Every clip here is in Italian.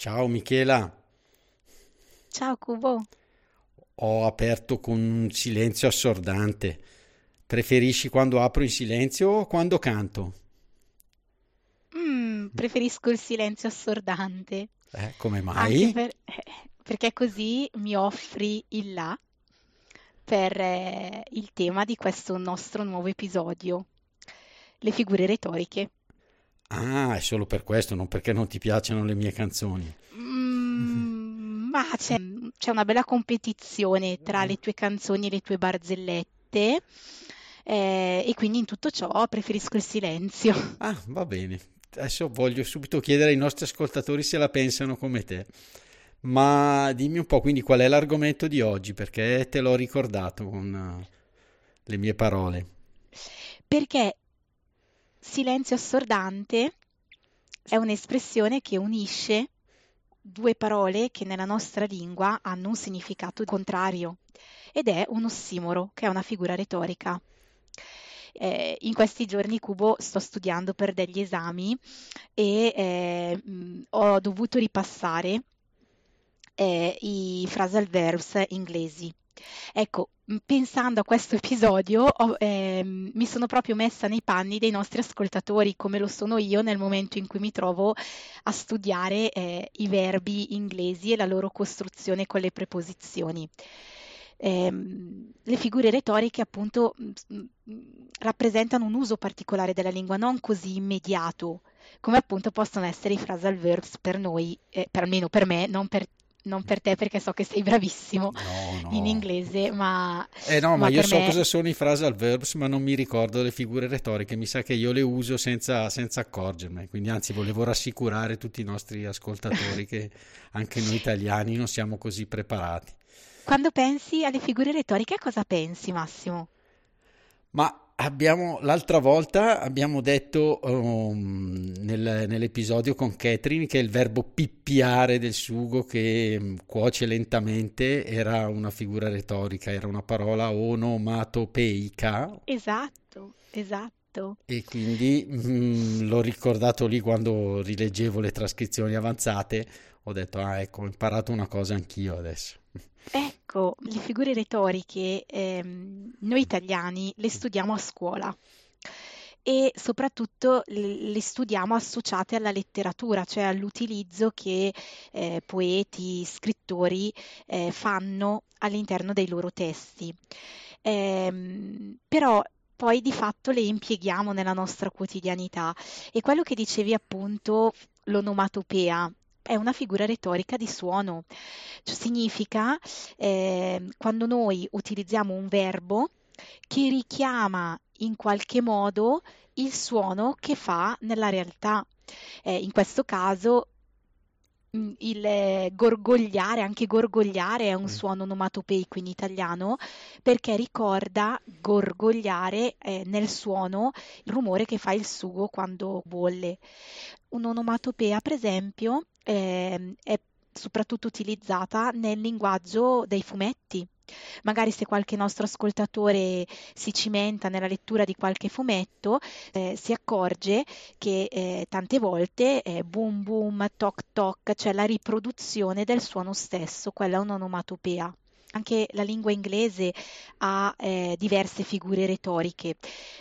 Ciao Michela, Ciao Cubo. ho aperto con un silenzio assordante. Preferisci quando apro in silenzio o quando canto? Mm, preferisco il silenzio assordante, Eh, come anche mai? per- eh, perché così mi offri il là per eh, il tema di questo nostro nuovo episodio, le figure retoriche. Ah, è solo per questo, non perché non ti piacciono le mie canzoni. Mm, ma c'è c'è una bella competizione tra le tue canzoni e le tue barzellette, eh, e quindi in tutto ciò preferisco il silenzio. Ah, va bene. Adesso voglio subito chiedere ai nostri ascoltatori se la pensano come te. Ma dimmi un po', quindi qual è l'argomento di oggi? Perché te l'ho ricordato con eh, le mie parole. Perché silenzio assordante è un'espressione che unisce due parole che nella nostra lingua hanno un significato contrario ed è un ossimoro, che è una figura retorica. Eh, in questi giorni, Cubo, sto studiando per degli esami e eh, mh, ho dovuto ripassare eh, i phrasal verbs inglesi. Ecco, pensando a questo episodio, ho- ehm, mi sono proprio messa nei panni dei nostri ascoltatori, come lo sono io nel momento in cui mi trovo a studiare eh, i verbi inglesi e la loro costruzione con le preposizioni. Ehm, le figure retoriche appunto mh, mh, rappresentano un uso particolare della lingua, non così immediato, come appunto possono essere i phrasal verbs per noi, eh, per almeno per me, non per, non per te perché so che sei bravissimo No, in no. inglese, ma, Eh no, ma ma io so me cosa sono i phrasal verbs, ma non mi ricordo le figure retoriche. Mi sa che io le uso senza, senza accorgermene. Quindi, anzi, volevo rassicurare tutti i nostri ascoltatori che anche noi italiani non siamo così preparati. quando pensi alle figure retoriche, a cosa pensi, Massimo? Ma abbiamo, l'altra volta abbiamo detto um, nel- nell'episodio con Catherine che il verbo pippiare del sugo che um, cuoce lentamente era una figura retorica, era una parola onomatopeica Esatto, esatto. E quindi mm, l'ho ricordato lì quando rileggevo le trascrizioni avanzate, ho detto, ah, ecco, ho imparato una cosa anch'io adesso. Ecco, le figure retoriche, ehm, noi italiani le studiamo a scuola e soprattutto le studiamo associate alla letteratura, cioè all'utilizzo che eh, poeti, scrittori eh, fanno all'interno dei loro testi. Ehm, però poi di fatto le impieghiamo nella nostra quotidianità e quello che dicevi appunto, l'onomatopea. È una figura retorica di suono, cioè significa eh, quando noi utilizziamo un verbo che richiama in qualche modo il suono che fa nella realtà. Eh, in questo caso mm, il eh, gorgogliare, anche gorgogliare è un Mm. suono onomatopeico in italiano perché ricorda gorgogliare eh, nel suono il rumore che fa il sugo quando bolle. Un'onomatopea, per esempio, ehm, è soprattutto utilizzata nel linguaggio dei fumetti. Magari se qualche nostro ascoltatore si cimenta nella lettura di qualche fumetto, eh, si accorge che eh, tante volte eh, boom boom, toc toc, cioè la riproduzione del suono stesso, quella è un'onomatopea. Anche la lingua inglese ha eh, diverse figure retoriche,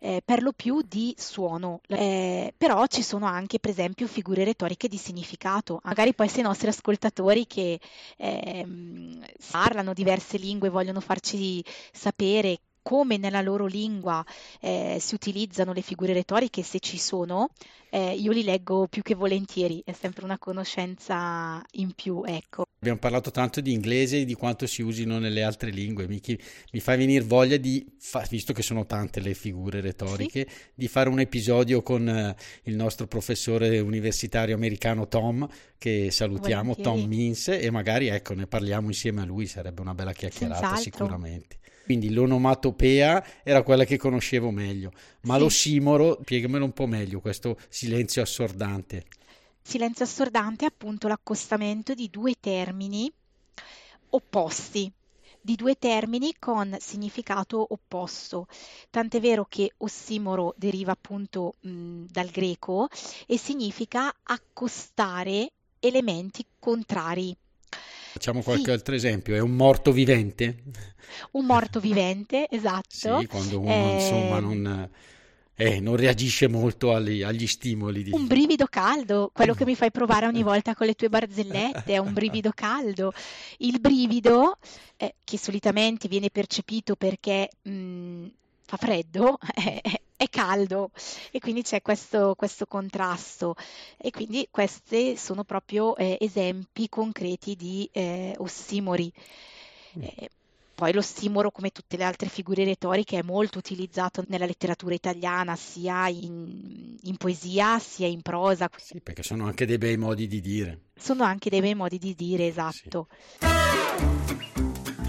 eh, per lo più di suono, eh, però ci sono anche, per esempio, figure retoriche di significato. Magari poi se i nostri ascoltatori che ehm, parlano diverse lingue vogliono farci sapere come nella loro lingua eh, si utilizzano le figure retoriche, se ci sono, eh, io li leggo più che volentieri, è sempre una conoscenza in più, ecco. Abbiamo parlato tanto di inglese e di quanto si usino nelle altre lingue, mi, mi fa venire voglia di, fa, visto che sono tante le figure retoriche, sì. di fare un episodio con eh, il nostro professore universitario americano Tom, che salutiamo, volentieri. Tom Means, e magari ecco, ne parliamo insieme a lui, sarebbe una bella chiacchierata Senz'altro. sicuramente. Quindi l'onomatopea era quella che conoscevo meglio, ma sì. l'ossimoro, spiegamelo un po' meglio, questo silenzio assordante. Silenzio assordante è appunto l'accostamento di due termini opposti, di due termini con significato opposto. Tant'è vero che ossimoro deriva appunto mh, dal greco e significa accostare elementi contrari. Facciamo qualche sì. altro esempio, è un morto vivente? Un morto vivente, esatto. Sì, quando uno eh... insomma non, eh, non, reagisce molto agli, agli stimoli. Di... Un brivido caldo, quello che mi fai provare ogni volta con le tue barzellette, è un brivido caldo. Il brivido, eh, che solitamente viene percepito perché mh, fa freddo, è, è caldo e quindi c'è questo, questo, contrasto e quindi questi sono proprio eh, esempi concreti di eh, ossimori. Mm. Eh, poi l'ossimoro, come tutte le altre figure retoriche, è molto utilizzato nella letteratura italiana, sia in, in poesia sia in prosa. Sì, perché sono anche dei bei modi di dire. Sono anche dei bei modi di dire, esatto. Sì.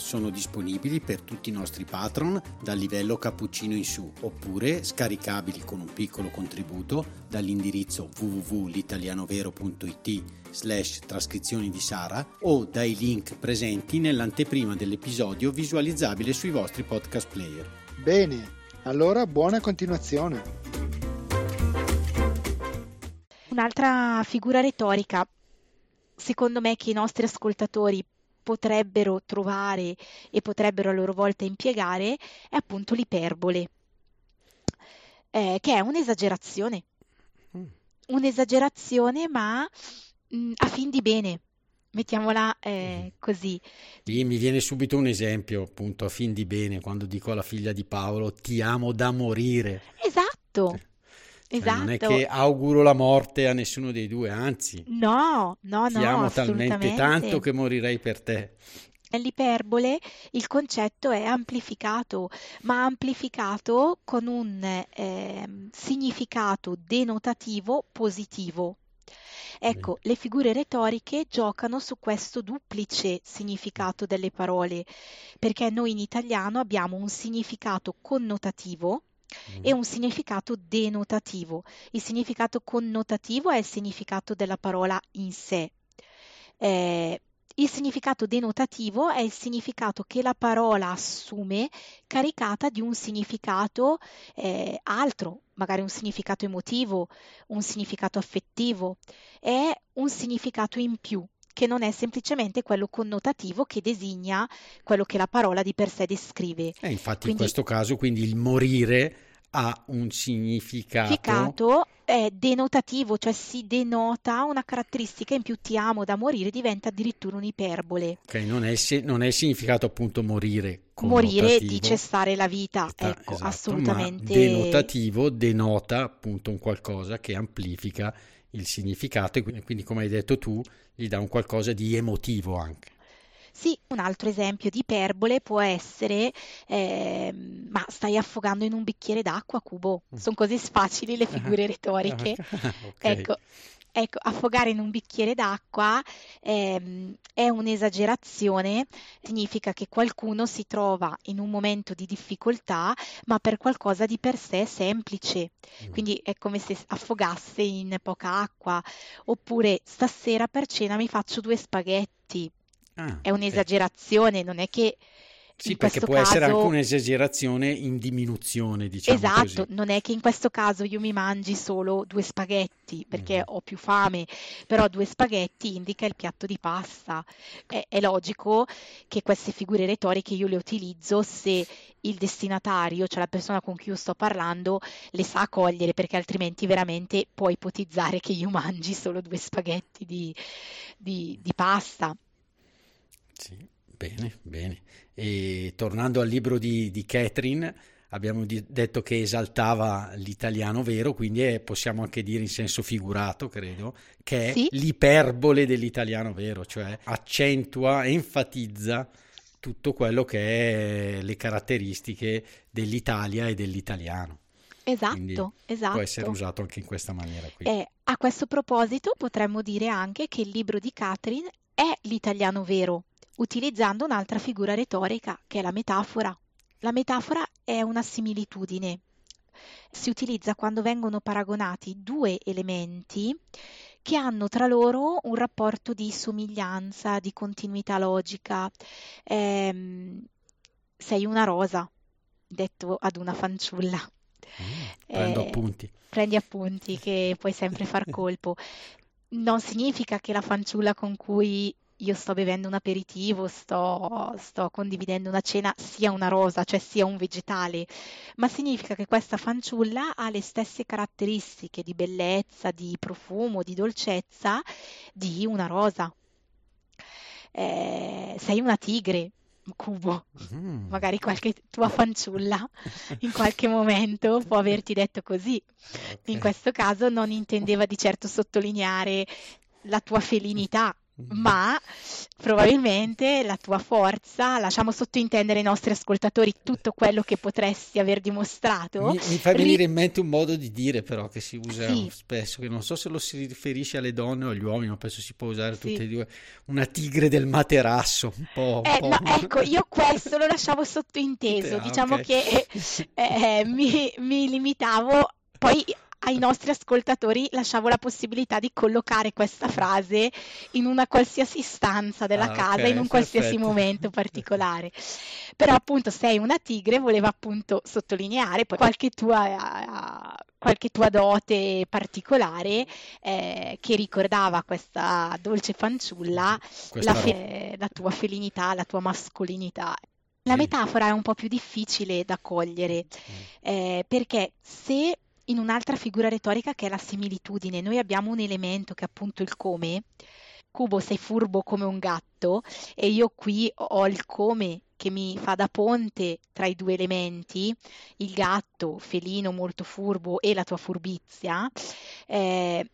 Sono disponibili per tutti i nostri patron dal livello cappuccino in su oppure scaricabili con un piccolo contributo dall'indirizzo www.litalianovero.it slash trascrizioni di Sara o dai link presenti nell'anteprima dell'episodio visualizzabile sui vostri podcast player. Bene, allora buona continuazione. Un'altra figura retorica, secondo me, che i nostri ascoltatori potrebbero trovare e potrebbero a loro volta impiegare è appunto l'iperbole, eh, che è un'esagerazione. Mm. Un'esagerazione ma mh, mm, a fin di bene, mettiamola eh, mm. così. Lì mi viene subito un esempio, appunto, a fin di bene, quando dico alla figlia di Paolo ti amo da morire. Esatto. Esatto. non è che auguro la morte a nessuno dei due, anzi. No, no, ti no. Ti amo talmente tanto che morirei per te. Nell'iperbole il concetto è amplificato, ma amplificato con un eh, significato denotativo positivo. Ecco, le figure retoriche giocano su questo duplice significato delle parole, perché noi in italiano abbiamo un significato connotativo, e un significato denotativo. Il significato connotativo è il significato della parola in sé. Eh, il significato denotativo è il significato che la parola assume caricata di un significato eh, altro, magari un significato emotivo, un significato affettivo, è un significato in più che non è semplicemente quello connotativo che designa quello che la parola di per sé descrive. Eh, infatti quindi, in questo caso quindi il morire ha un significato, significato è denotativo, cioè si denota una caratteristica in più ti amo da morire, diventa addirittura un'iperbole. Ok, non è, non è il significato appunto morire. Morire di cessare la vita, Sta, ecco, esatto, assolutamente. denotativo denota appunto un qualcosa che amplifica il significato e quindi, come hai detto tu, gli dà un qualcosa di emotivo anche. Sì, un altro esempio di iperbole può essere, eh, ma stai affogando in un bicchiere d'acqua, Cubo. Mm. Sono così facili le figure retoriche. okay. Ecco, Ecco, affogare in un bicchiere d'acqua ehm, è un'esagerazione, significa che qualcuno si trova in un momento di difficoltà, ma per qualcosa di per sé semplice. Mm. Quindi è come se affogasse in poca acqua. Oppure stasera per cena mi faccio due spaghetti. Ah, è un'esagerazione, non è che Sì, perché può essere caso anche un'esagerazione in diminuzione, diciamo Esatto, così. non è che in questo caso io mi mangi solo due spaghetti perché Mhm. ho più fame, però due spaghetti indica il piatto di pasta. È, è logico che queste figure retoriche io le utilizzo se il destinatario, cioè la persona con cui io sto parlando, le sa cogliere, perché altrimenti veramente può ipotizzare che io mangi solo due spaghetti di, di- di pasta. Sì, bene, bene. E tornando al libro di, di Catherine, abbiamo di- detto che esaltava l'italiano vero, quindi è- possiamo anche dire in senso figurato, credo, che è Sì, l'iperbole dell'italiano vero, cioè accentua, enfatizza tutto quello che è le caratteristiche dell'Italia e dell'italiano. Quindi esatto, può essere esatto. usato anche in questa maniera qui. E a questo proposito potremmo dire anche che il libro di Catherine è l'italiano vero, utilizzando un'altra figura retorica che è la metafora. La metafora è una similitudine. Si utilizza quando vengono paragonati due elementi che hanno tra loro un rapporto di somiglianza, di continuità logica. Ehm, sei una rosa, detto ad una fanciulla. Mm, prendo Eh, appunti. prendi appunti che puoi sempre far colpo. Non significa che la fanciulla con cui io sto bevendo un aperitivo, sto, sto condividendo una cena, sia una rosa, cioè sia un vegetale, ma significa che questa fanciulla ha le stesse caratteristiche di bellezza, di profumo, di dolcezza di una rosa. Eh, sei una tigre, Cubo. Mm. Magari qualche tua fanciulla in qualche momento può averti detto così. In Ok. questo caso non intendeva di certo sottolineare la tua felinità, ma probabilmente la tua forza, lasciamo sottointendere ai nostri ascoltatori tutto quello che potresti aver dimostrato. Mi, mi fa venire in mente un modo di dire però che si usa Sì, spesso, che non so se lo si riferisce alle donne o agli uomini, ma penso si può usare tutte sì. e due. Una tigre del materasso, un po', un Eh, po'. no, ecco, io questo lo lasciavo sottointeso, Ah, diciamo ok. che eh, mi, mi limitavo, poi ai nostri ascoltatori lasciavo la possibilità di collocare questa frase in una qualsiasi stanza della Ah, casa, in ok, un qualsiasi perfetto. momento particolare. Però appunto sei una tigre, voleva appunto sottolineare poi qualche tua, qualche tua dote particolare eh, che ricordava questa dolce fanciulla la, Questa roba. fe- la tua felinità, la tua mascolinità. La metafora è un po' più difficile da cogliere eh, perché se in un'altra figura retorica che è la similitudine, noi abbiamo un elemento che è appunto il come, Cubo sei furbo come un gatto e io qui ho il come che mi fa da ponte tra i due elementi, il gatto felino molto furbo e la tua furbizia, eh,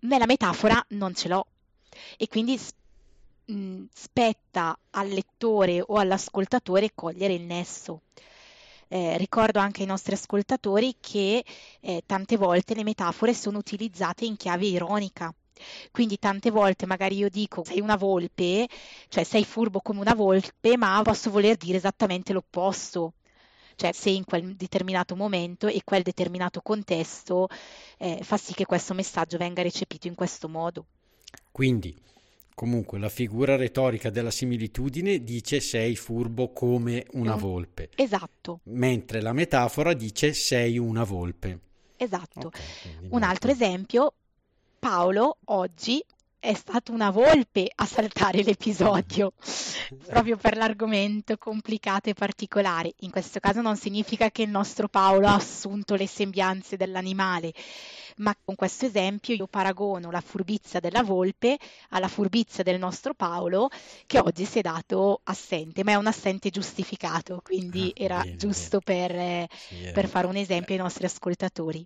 nella metafora non ce l'ho. E quindi mh, spetta al lettore o all'ascoltatore cogliere il nesso. Eh, ricordo anche ai nostri ascoltatori che eh, tante volte le metafore sono utilizzate in chiave ironica. Quindi tante volte magari io dico sei una volpe, cioè sei furbo come una volpe, ma posso voler dire esattamente l'opposto. Cioè se in quel determinato momento e quel determinato contesto eh, fa sì che questo messaggio venga recepito in questo modo. Quindi, comunque, la figura retorica della similitudine dice sei furbo come una un- volpe, Esatto, mentre la metafora dice sei una volpe. esatto. Ok, quindi Un altro esempio, Paolo oggi è stato una volpe a saltare l'episodio, proprio per l'argomento complicato e particolare. In questo caso non significa che il nostro Paolo ha assunto le sembianze dell'animale, ma con questo esempio io paragono la furbizia della volpe alla furbizia del nostro Paolo che oggi si è dato assente, ma è un assente giustificato, quindi Ah, era bene, giusto per, eh, Sì, per eh, fare un esempio ai nostri ascoltatori.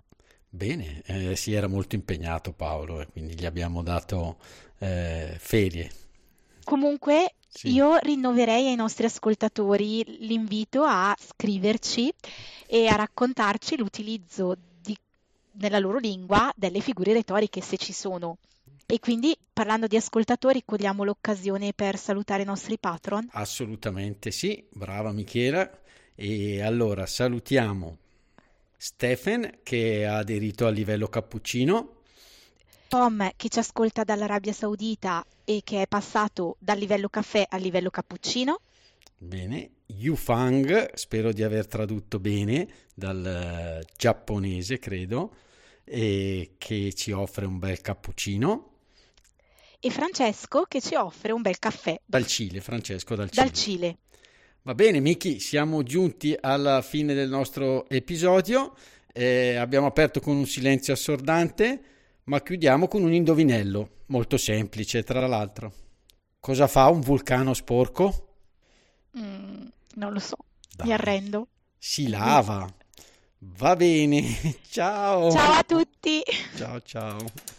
Bene, eh, si era molto impegnato Paolo e quindi gli abbiamo dato eh, ferie. Comunque, Sì. io rinnoverei ai nostri ascoltatori l'invito a scriverci e a raccontarci l'utilizzo di- nella loro lingua delle figure retoriche, se ci sono. E quindi, parlando di ascoltatori, cogliamo l'occasione per salutare i nostri patron. Assolutamente sì, brava Michela. E allora salutiamo Stephen che ha aderito al livello cappuccino. Tom, che ci ascolta dall'Arabia Saudita e che è passato dal livello caffè al livello cappuccino. Bene, Yufang, spero di aver tradotto bene dal giapponese, credo, e che ci offre un bel cappuccino. E Francesco che ci offre un bel caffè. Dal Cile, Francesco dal Cile. Dal Cile. Va bene, Miki, siamo giunti alla fine del nostro episodio. Eh, abbiamo aperto con un silenzio assordante, ma chiudiamo con un indovinello, molto semplice, tra l'altro. Cosa fa un vulcano sporco? Mm, non lo so, Dai. mi arrendo. Si lava. Va bene, ciao. Ciao a tutti! Ciao, ciao.